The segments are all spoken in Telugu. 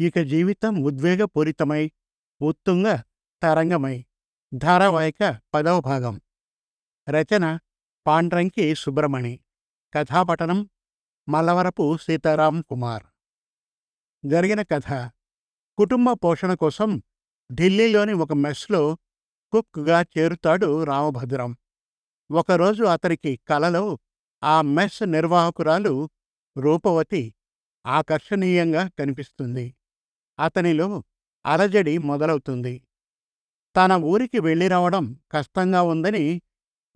ఇక జీవితం ఉద్వేగపూరితమై ఉత్తుంగ తరంగమై. ధారావాహిక పదవ భాగం. రచన పాండ్రంకి సుబ్రమణి కథాపఠనం మల్లవరపు సీతారాం కుమార్. జరిగిన కథ. కుటుంబ పోషణ కోసం ఢిల్లీలోని ఒక మెస్లో కుక్గా చేరుతాడు రామభద్రం. ఒకరోజు అతనికి కలలో ఆ మెస్ నిర్వాహకురాలు రూపవతి ఆకర్షణీయంగా కనిపిస్తుంది. అతనిలో అలజడి మొదలవుతుంది. తన ఊరికి వెళ్ళి రావడం కష్టంగా ఉందని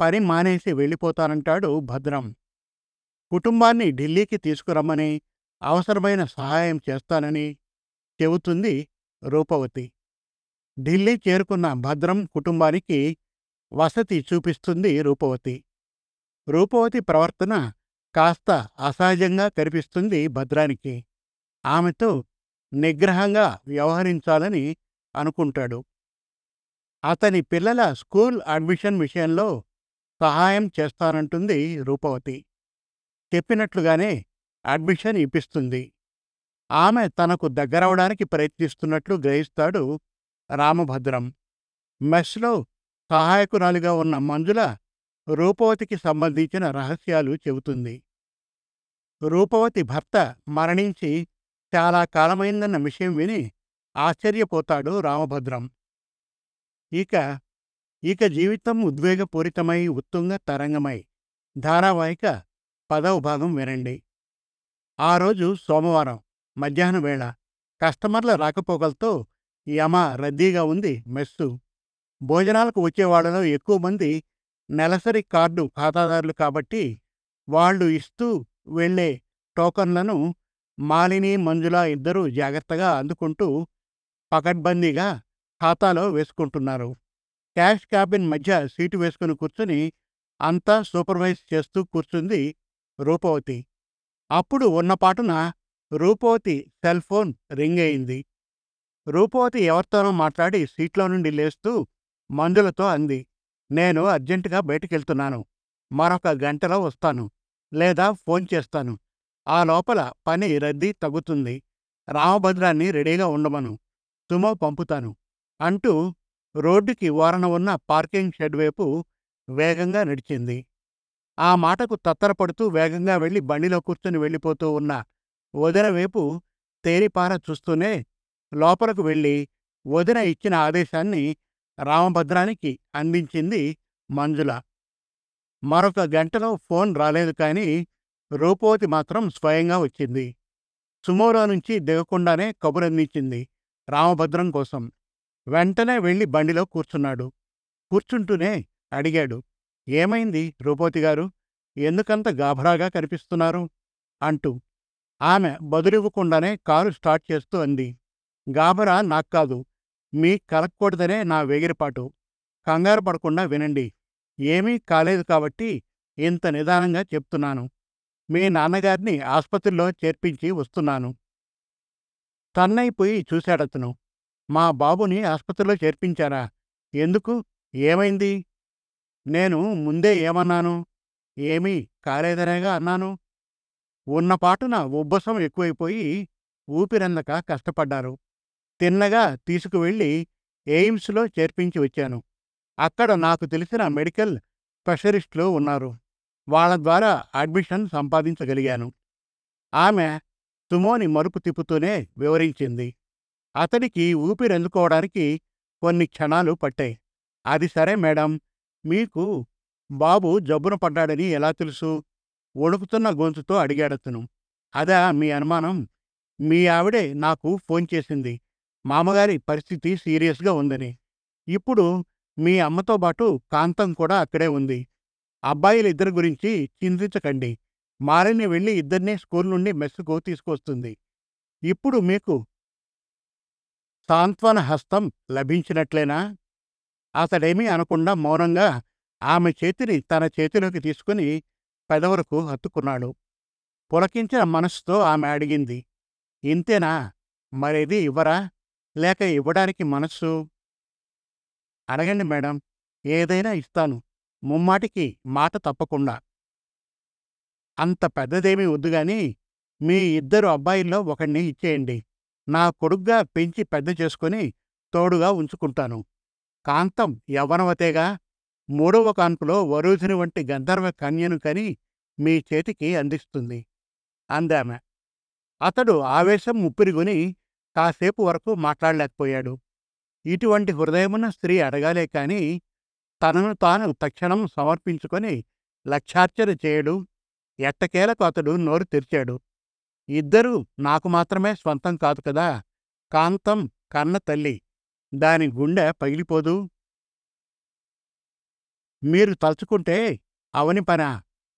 పని మానేసి వెళ్ళిపోతానంటాడు భద్రం. కుటుంబాన్ని ఢిల్లీకి తీసుకురమ్మని అవసరమైన సహాయం చేస్తానని చెబుతుంది రూపవతి. ఢిల్లీ చేరుకున్న భద్రం కుటుంబానికి వసతి చూపిస్తుంది రూపవతి. రూపవతి ప్రవర్తన కాస్త అసహజంగా కనిపిస్తుంది భద్రానికి. ఆమెతో నిగ్రహంగా వ్యవహరించాలని అనుకుంటాడు. అతని పిల్లల స్కూల్ అడ్మిషన్ విషయంలో సహాయం చేస్తానంటుంది రూపవతి. చెప్పినట్లుగానే అడ్మిషన్ ఇప్పిస్తుంది. ఆమె తనకు దగ్గరవడానికి ప్రయత్నిస్తున్నట్లు గ్రహిస్తాడు రామభద్రం. మెస్లో సహాయకురాలిగా ఉన్న మంజుల రూపవతికి సంబంధించిన రహస్యాలు చెబుతుంది. రూపవతి భర్త మరణించి చాలా కాలమైందన్న విషయం విని ఆశ్చర్యపోతాడు రామభద్రం. ఇక ఇక జీవితం ఉద్వేగపూరితమై ఉత్తుంగ తరంగమై ధారావాహిక పదవ భాగం వినండి. ఆ రోజు సోమవారం మధ్యాహ్నం వేళ కస్టమర్ల రాకపోకలతో యమ రద్దీగా ఉంది మెస్సు. భోజనాలకు వచ్చేవాళ్ళలో ఎక్కువ మంది నెలసరి కార్డు ఖాతాదారులు కాబట్టి వాళ్ళు ఇస్తూ వెళ్ళే టోకన్లను మాలిని మంజుల ఇద్దరూ జాగ్రత్తగా అందుకుంటూ పకడ్బందీగా ఖాతాలో వేసుకుంటున్నారు. క్యాష్ క్యాబిన్ మధ్య సీటు వేసుకుని కూర్చుని అంతా సూపర్వైజ్ చేస్తూ కూర్చుంది రూపవతి. అప్పుడు ఉన్నపాటున రూపవతి సెల్ ఫోన్ రింగ్ అయింది. రూపవతి ఎవరితోనో మాట్లాడి సీట్లో నుండి లేస్తూ మందులతో అంది నేను అర్జెంటుగా బయటికెళ్తున్నాను. మరొక గంటలో వస్తాను. లేదా ఫోన్ చేస్తాను. ఆ లోపల పని రద్దీ తగ్గుతుంది. రామభద్రాన్ని రెడీగా ఉండమను. సుమో పంపుతాను. అంటూ రోడ్డుకి ఓరన ఉన్న పార్కింగ్ షెడ్ వైపు వేగంగా నడిచింది. ఆ మాటకు తత్తరపడుతూ వేగంగా వెళ్ళి బండిలో కూర్చుని వెళ్ళిపోతూ ఉన్న వదిన వైపు తేరిపార చూస్తూనే లోపలకు వెళ్ళి వదిన ఇచ్చిన ఆదేశాన్ని రామభద్రానికి అందించింది మంజుల. మరొక గంటలో ఫోన్ రాలేదు కానీ రూపవతి మాత్రం స్వయంగా వచ్చింది. సుమోరా నుంచి దిగకుండానే కబురందించింది రామభద్రం కోసం. వెంటనే వెళ్ళి బండిలో కూర్చున్నాడు. కూర్చుంటూనే అడిగాడు ఏమైంది రూపవతి గారు? ఎందుకంత గాభరాగా కనిపిస్తున్నారు? అంటూ. ఆమె బదులివ్వకుండానే కారు స్టార్ట్ చేస్తూ అంది గాబరా నాకు కాదు మీ కలక్కూడదనే నా వేగిరపాటు. కంగారు పడకుండా వినండి. ఏమీ కాలేదు కాబట్టి ఇంత నిదానంగా చెప్తున్నాను. మీ నాన్నగారిని ఆసుపత్రిలో చేర్పించి వస్తున్నాను. తన్నైపోయి చూశాడతను. మా బాబుని ఆసుపత్రిలో చేర్పించారా? ఎందుకు? ఏమైంది? నేను ముందే ఏమన్నాను? ఏమీ కాలేదనేగా అన్నాను. ఉన్నపాటున ఉబ్బసం ఎక్కువైపోయి ఊపిరందక కష్టపడ్డారు. తిన్నగా తీసుకువెళ్ళి ఎయిమ్స్లో చేర్పించి వచ్చాను. అక్కడ నాకు తెలిసిన మెడికల్ స్పెషలిస్టులు ఉన్నారు. వాళ్ళ ద్వారా అడ్మిషన్ సంపాదించగలిగాను. ఆమె సుమోని మరుపు తిప్పుతూనే వివరించింది. అతడికి ఊపిరందుకోవడానికి కొన్ని క్షణాలు పట్టాయి. అది సరే మేడం మీకు బాబు జబ్బున పడ్డాడని ఎలా తెలుసు? వణుకుతున్న గొంతుతో అడిగాడతను. అదా మీ అనుమానం. మీ ఆవిడే నాకు ఫోన్ చేసింది. మామగారి పరిస్థితి సీరియస్గా ఉందని. ఇప్పుడు మీ అమ్మతో పాటు కాంతం కూడా అక్కడే ఉంది. అబ్బాయిలిద్దరి గురించి చింతించకండి. మారిని వెళ్ళి ఇద్దరినే స్కూల్ నుండి మెస్సుకు తీసుకొస్తుంది. ఇప్పుడు మీకు సాంత్వన హస్తం లభించినట్లేనా? అతడేమీ అనకుండా మౌనంగా ఆమె చేతిని తన చేతిలోకి తీసుకుని పెదవరకు హత్తుకున్నాడు. పులకించిన మనసుతో ఆమె అడిగింది ఇంతేనా? మరేది ఇవ్వరా? లేక ఇవ్వడానికి మనస్సు? అడగండి మేడం ఏదైనా ఇస్తాను. ముమ్మాటికి మాట తప్పకుండా. అంత పెద్దదేమీ వద్దుగాని మీ ఇద్దరు అబ్బాయిల్లో ఒకణ్ణి ఇచ్చేయండి. నా కొడుగ్గా పెంచి పెద్ద చేసుకుని తోడుగా ఉంచుకుంటాను. కాంతం యవ్వనవతేగా మూడవ కాన్పులో వరూధిని వంటి గంధర్వ కన్యను కని మీ చేతికి అందిస్తుంది. అందామె. అతడు ఆవేశం ముప్పిరిగొని కాసేపు వరకు మాట్లాడలేకపోయాడు. ఇటువంటి హృదయమున స్త్రీ అడగాలే కాని తనను తాను తక్షణం సమర్పించుకొని లక్ష్యార్చన చేయడు. ఎట్టకేలకు అతడు నోరు తెరిచాడు. ఇద్దరూ నాకు మాత్రమే స్వంతం కాదు కదా! కాంతం కన్న తల్లి. దాని గుండె పగిలిపోదు. మీరు తలుచుకుంటే అవని పన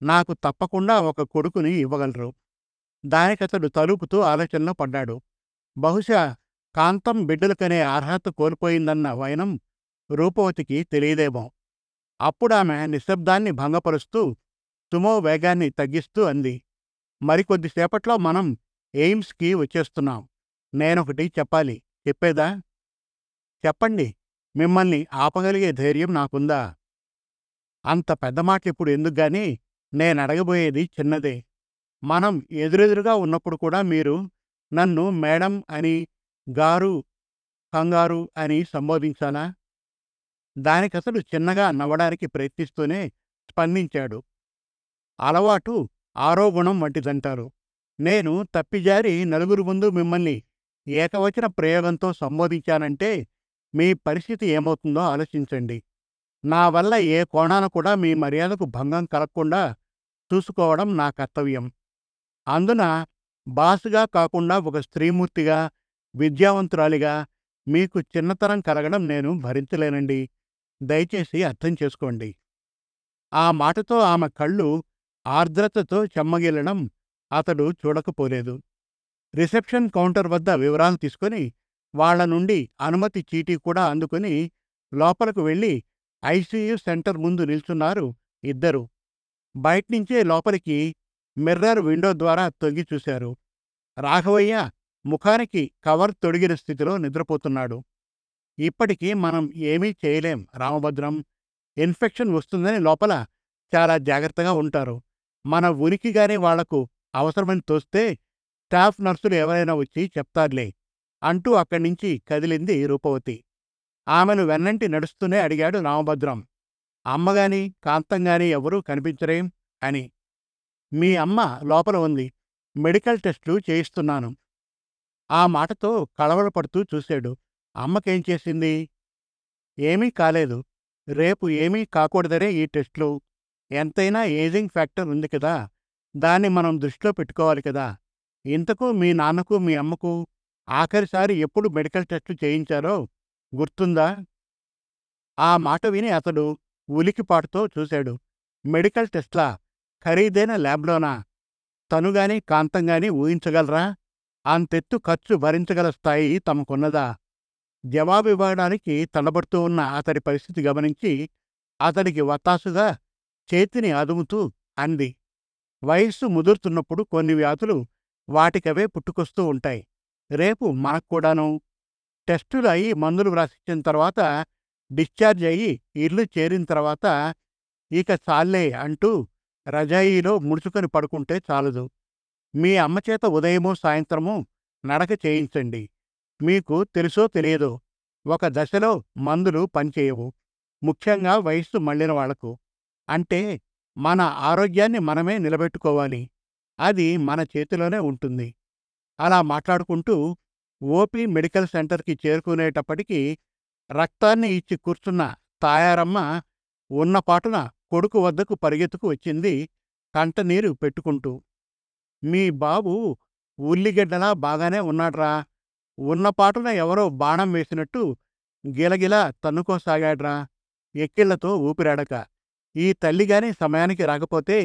నాకు తప్పకుండా ఒక కొడుకుని ఇవ్వగలరు. దానికతడు తలుపుతూ ఆలోచనలో పడ్డాడు. బహుశా కాంతం బిడ్డలకనే అర్హత కోల్పోయిందన్న వైనం రూపవతికి తెలియదేమో. అప్పుడామె నిశ్శబ్దాన్ని భంగపరుస్తూ సుమో వేగాన్ని తగ్గిస్తూ అంది. మరికొద్దిసేపట్లో మనం ఎయిమ్స్కి వచ్చేస్తున్నాం. నేనొకటి చెప్పాలి. చెప్పేదా? చెప్పండి. మిమ్మల్ని ఆపగలిగే ధైర్యం నాకుందా? అంత పెద్ద మాట ఇప్పుడు ఎందుకు గాని నేనడగబోయేది చిన్నదే. మనం ఎదురెదురుగా ఉన్నప్పుడు కూడా మీరు నన్ను మేడం అని గారు కంగారు అని సంబోధించాలా? దానికసలు చిన్నగా నవ్వడానికి ప్రయత్నిస్తూనే స్పందించాడు. అలవాటు ఆరోగుణం వంటిదంటారు. నేను తప్పిజారి నలుగురు ముందు మిమ్మల్ని ఏకవచన ప్రయోగంతో సంబోధించానంటే మీ పరిస్థితి ఏమవుతుందో ఆలోచించండి. నా వల్ల ఏ కోణాన కూడా మీ మర్యాదకు భంగం కలగకుండా చూసుకోవడం నా కర్తవ్యం. అందున బాసుగా కాకుండా ఒక స్త్రీమూర్తిగా విద్యావంతురాలిగా మీకు చిన్నతనం కలగడం నేను భరించలేనండి. దయచేసి అర్థం చేసుకోండి. ఆ మాటతో ఆమె కళ్ళు ఆర్ద్రతతో చెమ్మగిల్లడం అతడు చూడకపోలేదు. రిసెప్షన్ కౌంటర్ వద్ద వివరాలు తీసుకొని వాళ్ళ నుండి అనుమతి చీటీ కూడా అందుకుని లోపలకు వెళ్ళి ఐసీయూ సెంటర్ ముందు నిల్చున్నారు ఇద్దరు. బయట్నుంచే లోపలికి మిర్రర్ విండో ద్వారా తొంగి చూశారు. రాఘవయ్య ముఖానికి కవర్ తొడిగిన స్థితిలో నిద్రపోతున్నాడు. ఇప్పటికీ మనం ఏమీ చేయలేం. రామభద్రం ఇన్ఫెక్షన్ వస్తుందని లోపల చాలా జాగ్రత్తగా ఉంటారు. మన ఉనికిగానే వాళ్ళకు అవసరమని తోస్తే స్టాఫ్ నర్సులు ఎవరైనా వచ్చి చెప్తారులే అంటూ అక్కడి నుంచి కదిలింది రూపవతి. ఆమెను వెన్నంటి నడుస్తూనే అడిగాడు రామభద్రం. అమ్మగాని కాంతంగాని ఎవరూ కనిపించరేం? అని. మీ అమ్మ లోపల ఉంది. మెడికల్ టెస్టులు చేయిస్తున్నాను. ఆ మాటతో కళవరపడుతూ చూశాడు. అమ్మకేం చేసింది? ఏమీ కాలేదు. రేపు ఏమీ కాకూడదరే ఈ టెస్టులు. ఎంతైనా ఏజింగ్ ఫ్యాక్టర్ ఉంది కదా. దాన్ని మనం దృష్టిలో పెట్టుకోవాలి కదా. ఇంతకు మీ నాన్నకు మీ అమ్మకు ఆఖరిసారి ఎప్పుడు మెడికల్ టెస్టులు చేయించారో గుర్తుందా? ఆ మాట విని అతడు ఉలికిపాటుతో చూశాడు. మెడికల్ టెస్ట్లా? ఖరీదైన ల్యాబ్లోనా? తనుగాని కాంతంగాని ఊహించగలరా? అంతెత్తు ఖర్చు భరించగల స్థాయి తమకున్నదా? జవాబివ్వడానికి తలబడుతూ ఉన్న అతడి పరిస్థితి గమనించి అతడికి వత్తాసుగా చేతిని అదుముతూ అంది. వయస్సు ముదురుతున్నప్పుడు కొన్ని వ్యాధులు వాటికవే పుట్టుకొస్తూ ఉంటాయి. రేపు మనకు కూడాను టెస్టులు అయ్యి మందులు వ్రాసిచ్చిన తర్వాత డిశ్చార్జ్ అయ్యి ఇల్లు చేరిన తర్వాత ఇక చాలే అంటూ రజాయిలో ముడుచుకొని పడుకుంటే చాలదు. మీ అమ్మ చేత ఉదయమో సాయంత్రమో నడక చేయించండి. మీకు తెలుసో తెలియదో ఒక దశలో మందులు పనిచేయవు. ముఖ్యంగా వయస్సు మళ్ళిన వాళ్ళకు. అంటే మన ఆరోగ్యాన్ని మనమే నిలబెట్టుకోవాలి. అది మన చేతిలోనే ఉంటుంది. అలా మాట్లాడుకుంటూ ఓపీ మెడికల్ సెంటర్కి చేరుకునేటప్పటికీ రక్తాన్ని ఇచ్చి కూర్చున్న తాయారమ్మ ఉన్నపాటున కొడుకు వద్దకు పరిగెత్తుకు వచ్చింది కంటనీరు పెట్టుకుంటూ. మీ బాబు ఉల్లిగడ్డలా బాగానే ఉన్నాడ్రా. ఉన్నపాటున ఎవరో బాణం వేసినట్టు గిలగిలా తన్నుకోసాగాడ్రా ఎక్కిళ్ళతో ఊపిరాడక. ఈ తల్లిగాని సమయానికి రాకపోతే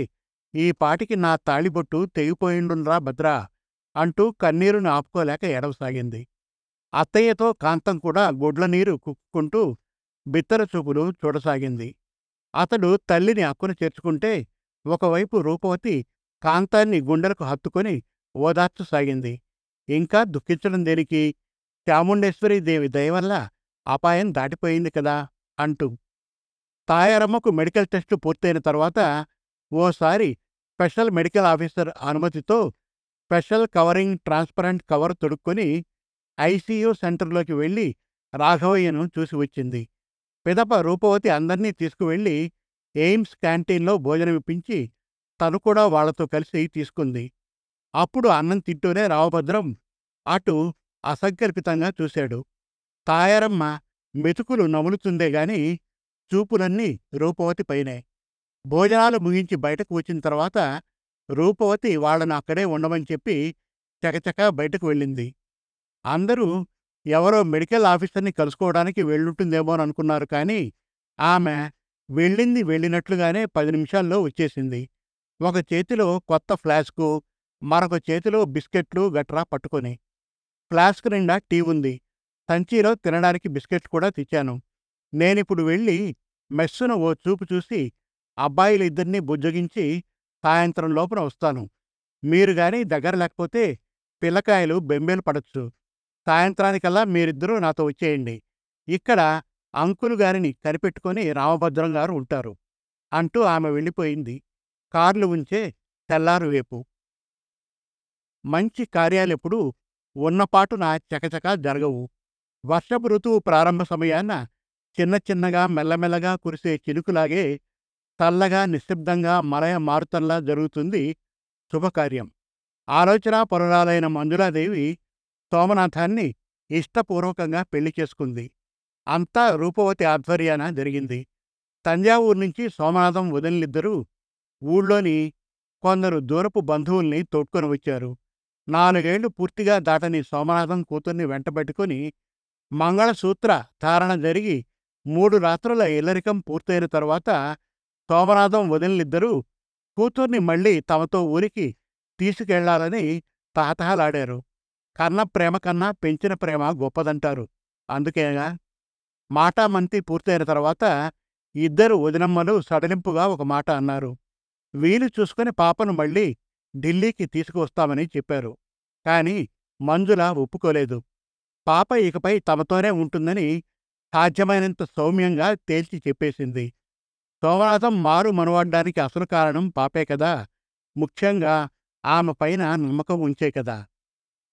ఈ పాటికి నా తాళిబొట్టు తెగిపోయిండున్రా భద్రా అంటూ కన్నీరును ఆపుకోలేక ఎడవసాగింది అత్తయ్యతో కాంతం కూడా గుడ్ల నీరు కుక్కుంటూ బిత్తర చూపులు చూడసాగింది. అతడు తల్లిని అక్కున చేర్చుకుంటే ఒకవైపు రూపవతి కాంతాన్ని గుండెలకు హత్తుకొని ఓదార్చసాగింది. ఇంకా దుఃఖించడం దేనికి? చాముండేశ్వరి దేవి దయవల్ల అపాయం దాటిపోయింది కదా! అంటూ తాయారమ్మకు మెడికల్ టెస్టు పూర్తయిన తర్వాత ఓసారి స్పెషల్ మెడికల్ ఆఫీసర్ అనుమతితో స్పెషల్ కవరింగ్ ట్రాన్స్పరెంట్ కవర్ తొడుక్కొని ఐసీయూ సెంటర్లోకి వెళ్ళి రాఘవయ్యను చూసి వచ్చింది. పిదప రూపవతి అందర్నీ తీసుకువెళ్ళి ఎయిమ్స్ క్యాంటీన్లో భోజనమిప్పించి తను కూడా వాళ్ళతో కలిసి తీసుకుంది. అప్పుడు అన్నం తింటూనే రామభద్రం అటు అసంకల్పితంగా చూశాడు. తాయారమ్మ మెతుకులు నములుతుందే గాని చూపులన్నీ రూపవతి పైనే. భోజనాలు ముగించి బయటకు వచ్చిన తర్వాత రూపవతి వాళ్ళను అక్కడే ఉండమని చెప్పి చకచక బయటకు వెళ్ళింది. అందరూ ఎవరో మెడికల్ ఆఫీసర్ని కలుసుకోవడానికి వెళ్ళుంటుందేమోననుకున్నారు కానీ ఆమె వెళ్ళింది వెళ్ళినట్లుగానే పది నిమిషాల్లో వచ్చేసింది. ఒక చేతిలో కొత్త ఫ్లాస్కు మరొక చేతిలో బిస్కెట్లు గట్రా పట్టుకొని. ఫ్లాస్క్ నిండా టీ ఉంది. సంచిలో తినడానికి బిస్కెట్స్ కూడా తెచ్చాను. నేనిప్పుడు వెళ్ళి మెస్సును ఓ చూపు చూసి అబ్బాయిలిద్దరినీ బుజ్జగించి సాయంత్రం లోపున వస్తాను. మీరు గాని దగ్గర లేకపోతే పిల్లకాయలు బెంబేలు పడచ్చు. సాయంత్రానికల్లా మీరిద్దరూ నాతో వచ్చేయండి. ఇక్కడ అంకులు గారిని కనిపెట్టుకొని రామభద్రం గారు ఉంటారు. అంటూ ఆమె వెళ్ళిపోయింది. కార్లు ఉంచే తెల్లారు వేపు మంచి కార్యాలెప్పుడు ఉన్నపాటున చకచకా జరగవు. వర్షపు ఋతువు ప్రారంభ సమయాన చిన్న చిన్నగా మెల్లమెల్లగా కురిసే చినుకులాగే చల్లగా నిశ్శబ్దంగా మలయ మారుతంలా జరుగుతుంది శుభకార్యం. ఆలోచన పరురాలైన మంజులాదేవి సోమనాథాన్ని ఇష్టపూర్వకంగా పెళ్ళి చేసుకుంది. అంతా రూపవతి ఆధ్వర్యాన జరిగింది. తంజావూరు నుంచి సోమనాథం వదిలిద్దరూ ఊళ్ళోని కొందరు దూరపు బంధువుల్ని తోడ్కొని వచ్చారు నాలుగేళ్ళు పూర్తిగా దాటని సోమనాథం కూతుర్ని వెంటబెట్టుకుని మంగళసూత్ర ధారణ జరిగి మూడు రాత్రుల ఇల్లరికం పూర్తయిన తరువాత సోమనాథం వదినలిద్దరూ కూతుర్ని మళ్ళీ తమతో ఊరికి తీసుకెళ్ళాలని తహతహలాడారు కన్న ప్రేమ కన్నా పెంచిన ప్రేమ గొప్పదంటారు. అందుకేగా మాటామంతి పూర్తయిన తర్వాత ఇద్దరు వదినమ్మలు సడలింపుగా ఒక మాట అన్నారు. వీలు చూసుకుని పాపను మళ్ళీ ఢిల్లీకి తీసుకువస్తామని చెప్పారు. కాని మంజుల ఒప్పుకోలేదు. పాప ఇకపై తమతోనే ఉంటుందని సాధ్యమైనంత సౌమ్యంగా తేల్చి చెప్పేసింది. సోమనాథం మారు మనవాడ్డానికి అసలు కారణం పాపే కదా. ముఖ్యంగా ఆమె పైన నమ్మకం ఉంచే కదా.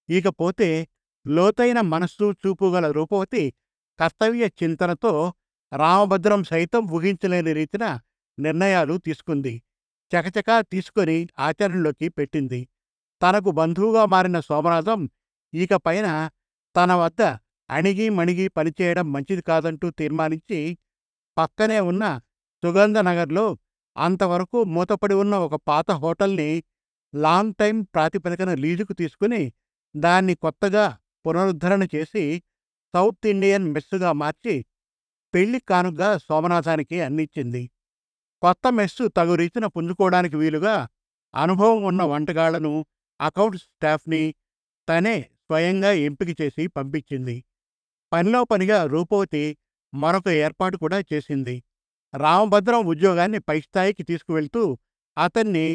ఇకపోతే లోతైన మనస్సు చూపుగల రూపవతి కర్తవ్య చింతనతో రామభద్రం సైతం ఊహించలేని రీతిన నిర్ణయాలు తీసుకుంది. చకచకా తీసుకొని ఆచరణలోకి పెట్టింది. తనకు బంధువుగా మారిన సోమనాథం ఇక పైన తన వద్ద అణిగి మణిగి పనిచేయడం మంచిది కాదంటూ తీర్మానించి పక్కనే ఉన్న సుగంధనగర్లో అంతవరకు మూతపడి ఉన్న ఒక పాత హోటల్ని లాంగ్ టైం ప్రాతిపదికన లీజుకు తీసుకుని దాన్ని కొత్తగా పునరుద్ధరణ చేసి సౌత్ ఇండియన్ మెస్సుగా మార్చి పెళ్ళి కానుగ్గా సోమనాథానికి అందించింది. కొత్త మెస్సు తగు రీతిన పుంజుకోవడానికి వీలుగా అనుభవం ఉన్న వంటగాళ్ళను అకౌంట్స్ స్టాఫ్ని తనే స్వయంగా ఎంపిక చేసి పంపించింది. పనిలో పనిగా రూపవతి మరొక ఏర్పాటు కూడా చేసింది. రామభద్రం ఉద్యోగాన్ని పైస్థాయికి తీసుకువెళ్తూ అతన్ని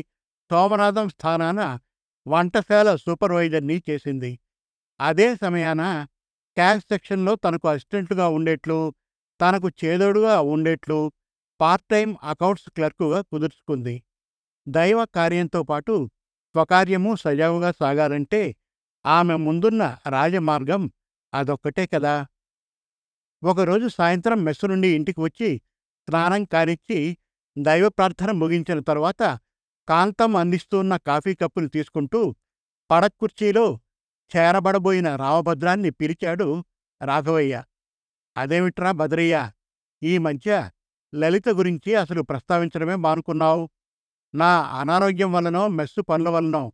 సోమనాథం స్థానాన వంటశాల సూపర్వైజర్ని చేసింది. అదే సమయాన క్యాష్ సెక్షన్లో తనకు అసిస్టెంట్లుగా ఉండేట్లు తనకు చేదోడుగా ఉండేట్లు పార్ట్ టైం అకౌంట్స్ క్లర్కుగా కుదుర్చుకుంది. దైవ కార్యంతో పాటు స్వకార్యము సజావుగా సాగాలంటే ఆమె ముందున్న రాజమార్గం అదొక్కటే కదా! ఒకరోజు సాయంత్రం మెస్సు నుండి ఇంటికి వచ్చి స్నానం కానిచ్చి దైవ ప్రార్థన ముగించిన తరువాత కాంతం అందిస్తున్న కాఫీ కప్పులు తీసుకుంటూ పడకుర్చీలో చేరబడబోయిన రామభద్రాన్ని పిలిచాడు రాఘవయ్య. అదేమిట్రా భద్రయ్య ఈ మధ్య లలిత గురించి అసలు ప్రస్తావించడమే మానుకున్నావు. నా అనారోగ్యం వలనో మెస్సు పనుల వలనో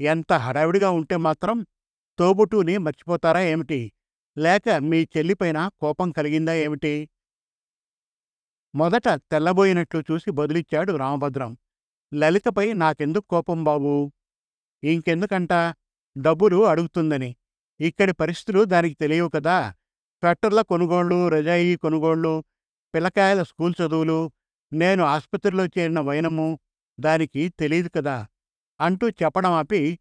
ఎంత హడావిడిగా ఉంటే మాత్రం తోబుటూని మర్చిపోతారా ఏమిటి? లేక మీ చెల్లిపైన కోపం కలిగిందా ఏమిటి? మొదట తెల్లబోయినట్లు చూసి బదులిచ్చాడు రామభద్రం. లలితపై నాకెందుకు కోపం బాబూ? ఇంకెందుకంట? డబ్బులు అడుగుతుందని. ఇక్కడి పరిస్థితులు దానికి తెలియవు కదా. స్వెట్టర్ల కొనుగోళ్ళు రజాయి కొనుగోళ్ళు పిల్లకాయల స్కూల్ చదువులు నేను ఆసుపత్రిలో చేరిన వైనము దానికి తెలియదు కదా అంటూ చెప్పడం ఆపి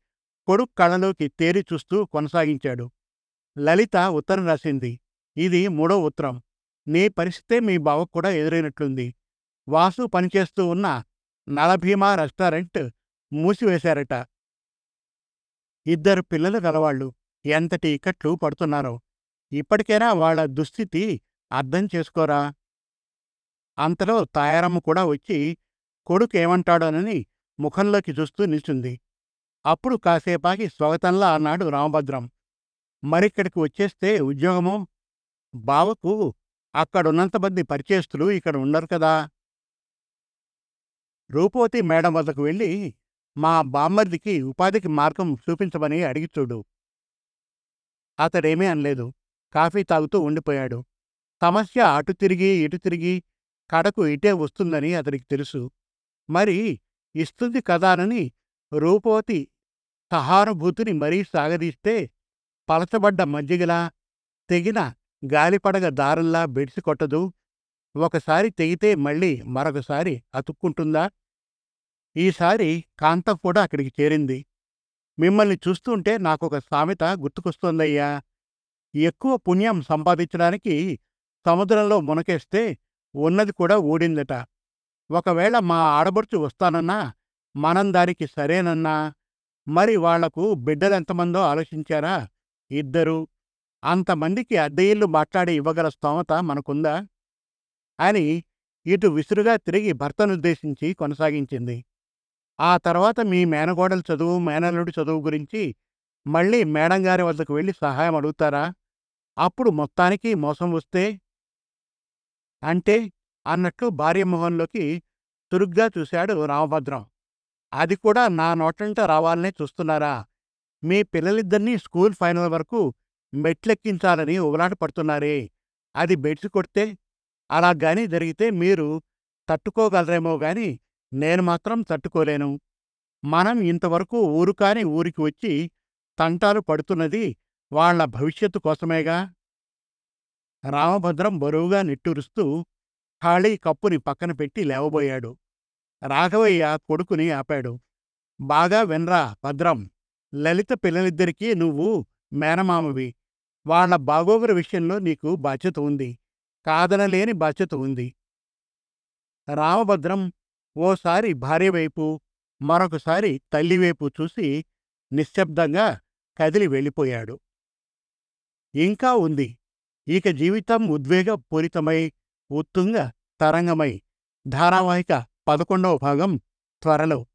కొడుకు కళ్ళలోకి తేరి చూస్తూ కొనసాగించాడు. లలిత ఉత్తరం రాసింది ఇది మూడో ఉత్తరం. నీ పరిస్థితే మీ బావకు కూడా ఎదురైనట్లుంది. వాసు పనిచేస్తూ ఉన్న నలభీమా రెస్టారెంట్ మూసివేశారట. ఇద్దరు పిల్లలు గలవాళ్ళు ఎంతటి ఇక్కట్లు పడుతున్నారో. ఇప్పటికైనా వాళ్ళ దుస్థితి అర్థం చేసుకోరా? అంతలో తాయారమ్మ కూడా వచ్చి కొడుకు ఏమంటాడోనని ముఖంలోకి చూస్తూ నిల్చుంది. అప్పుడు కాసేపాకి స్వాగతంలా అన్నాడు రామభద్రం. మరిక్కడికి వచ్చేస్తే ఉద్యోగము? బావకు అక్కడున్నంతమంది పరిచయస్తులు ఇక్కడ ఉండరు కదా. రూపవతి మేడం వద్దకు వెళ్ళి మా బామ్మర్దికి ఉపాధికి మార్గం చూపించమని అడిగి చూడు. అతడేమీ అనలేదు. కాఫీ తాగుతూ ఉండిపోయాడు. సమస్య అటు తిరిగి ఇటు తిరిగి కడకు ఇటే వస్తుందని అతనికి తెలుసు. మరి ఇస్తుంది కదానని రూపవతి సహానుభూతిని మరీ సాగదీస్తే పలచబడ్డ మజ్జిగలా తెగిన గాలిపడగ దారంలా బెడిసి కొట్టదు. ఒకసారి తెగితే మళ్ళీ మరొకసారి అతుక్కుంటుందా? ఈసారి కాంత కూడా అక్కడికి చేరింది. మిమ్మల్ని చూస్తుంటే నాకొక సామెత గుర్తుకొస్తోందయ్యా. ఎక్కువ పుణ్యం సంపాదించడానికి సముద్రంలో మునకేస్తే ఉన్నది కూడా ఊడిందట. ఒకవేళ మా ఆడబడుచు వస్తానన్నా మనం దానికి సరేనన్నా మరి వాళ్ళకు బిడ్డలెంతమందో ఆలోచించారా? ఇద్దరు అంతమందికి అద్దె ఇల్లు మాట్లాడి ఇవ్వగల స్తోమత మనకుందా? అని ఇటు విసురుగా తిరిగి భర్తనుద్దేశించి కొనసాగించింది. ఆ తర్వాత మీ మేనగోడల చదువు మేనల్లుడి చదువు గురించి మళ్ళీ మేడంగారి వద్దకు వెళ్ళి సహాయం అడుగుతారా? అప్పుడు మొత్తానికి మోసం వస్తే అంటే అన్నట్లు భార్య మొహంలోకి చురుగ్గా చూశాడు రామభద్రం. అది కూడా నా నోటంట రావాలనే చూస్తున్నారా? మీ పిల్లలిద్దరినీ స్కూల్ ఫైనల్ వరకు మెట్లెక్కించాలని ఉగలాట పడుతున్నారే అది బెడ్స్ కొడితే అలా గాని జరిగితే మీరు తట్టుకోగలరేమో గాని నేను మాత్రం తట్టుకోలేను. మనం ఇంతవరకు ఊరు కాని ఊరికి వచ్చి తంటాలు పడుతున్నది వాళ్ళ భవిష్యత్తు కోసమేగా? రామభద్రం బరువుగా నిట్టూరుస్తూ ఖాళీ కప్పుని పక్కన పెట్టి లేవబోయాడు. రాఘవయ్య కొడుకుని ఆపాడు. బాగా వినరా భద్రం లలిత పిల్లలిద్దరికీ నువ్వు మేనమామవి. వాళ్ళ బాగోగుల విషయంలో నీకు బాధ్యత ఉంది. కాదనలేని బాధ్యత ఉంది. రామభద్రం ఓసారి భార్య వైపు మరొకసారి తల్లివైపు చూసి నిశ్శబ్దంగా కదిలి వెళ్ళిపోయాడు. ఇంకా ఉంది. ఇక జీవితం ఉద్వేగపూరితమై ఉత్తుంగ తరంగమై. ధారావాహిక పదకొండవ భాగం త్వరలో.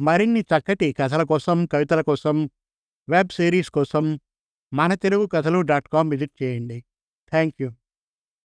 మరిన్ని చక్కటి కథల కోసం కవితల కోసం వెబ్ సిరీస్ కోసం మన తెలుగు కథలు డాట్ కామ్ విజిట్ చేయండి. Thank you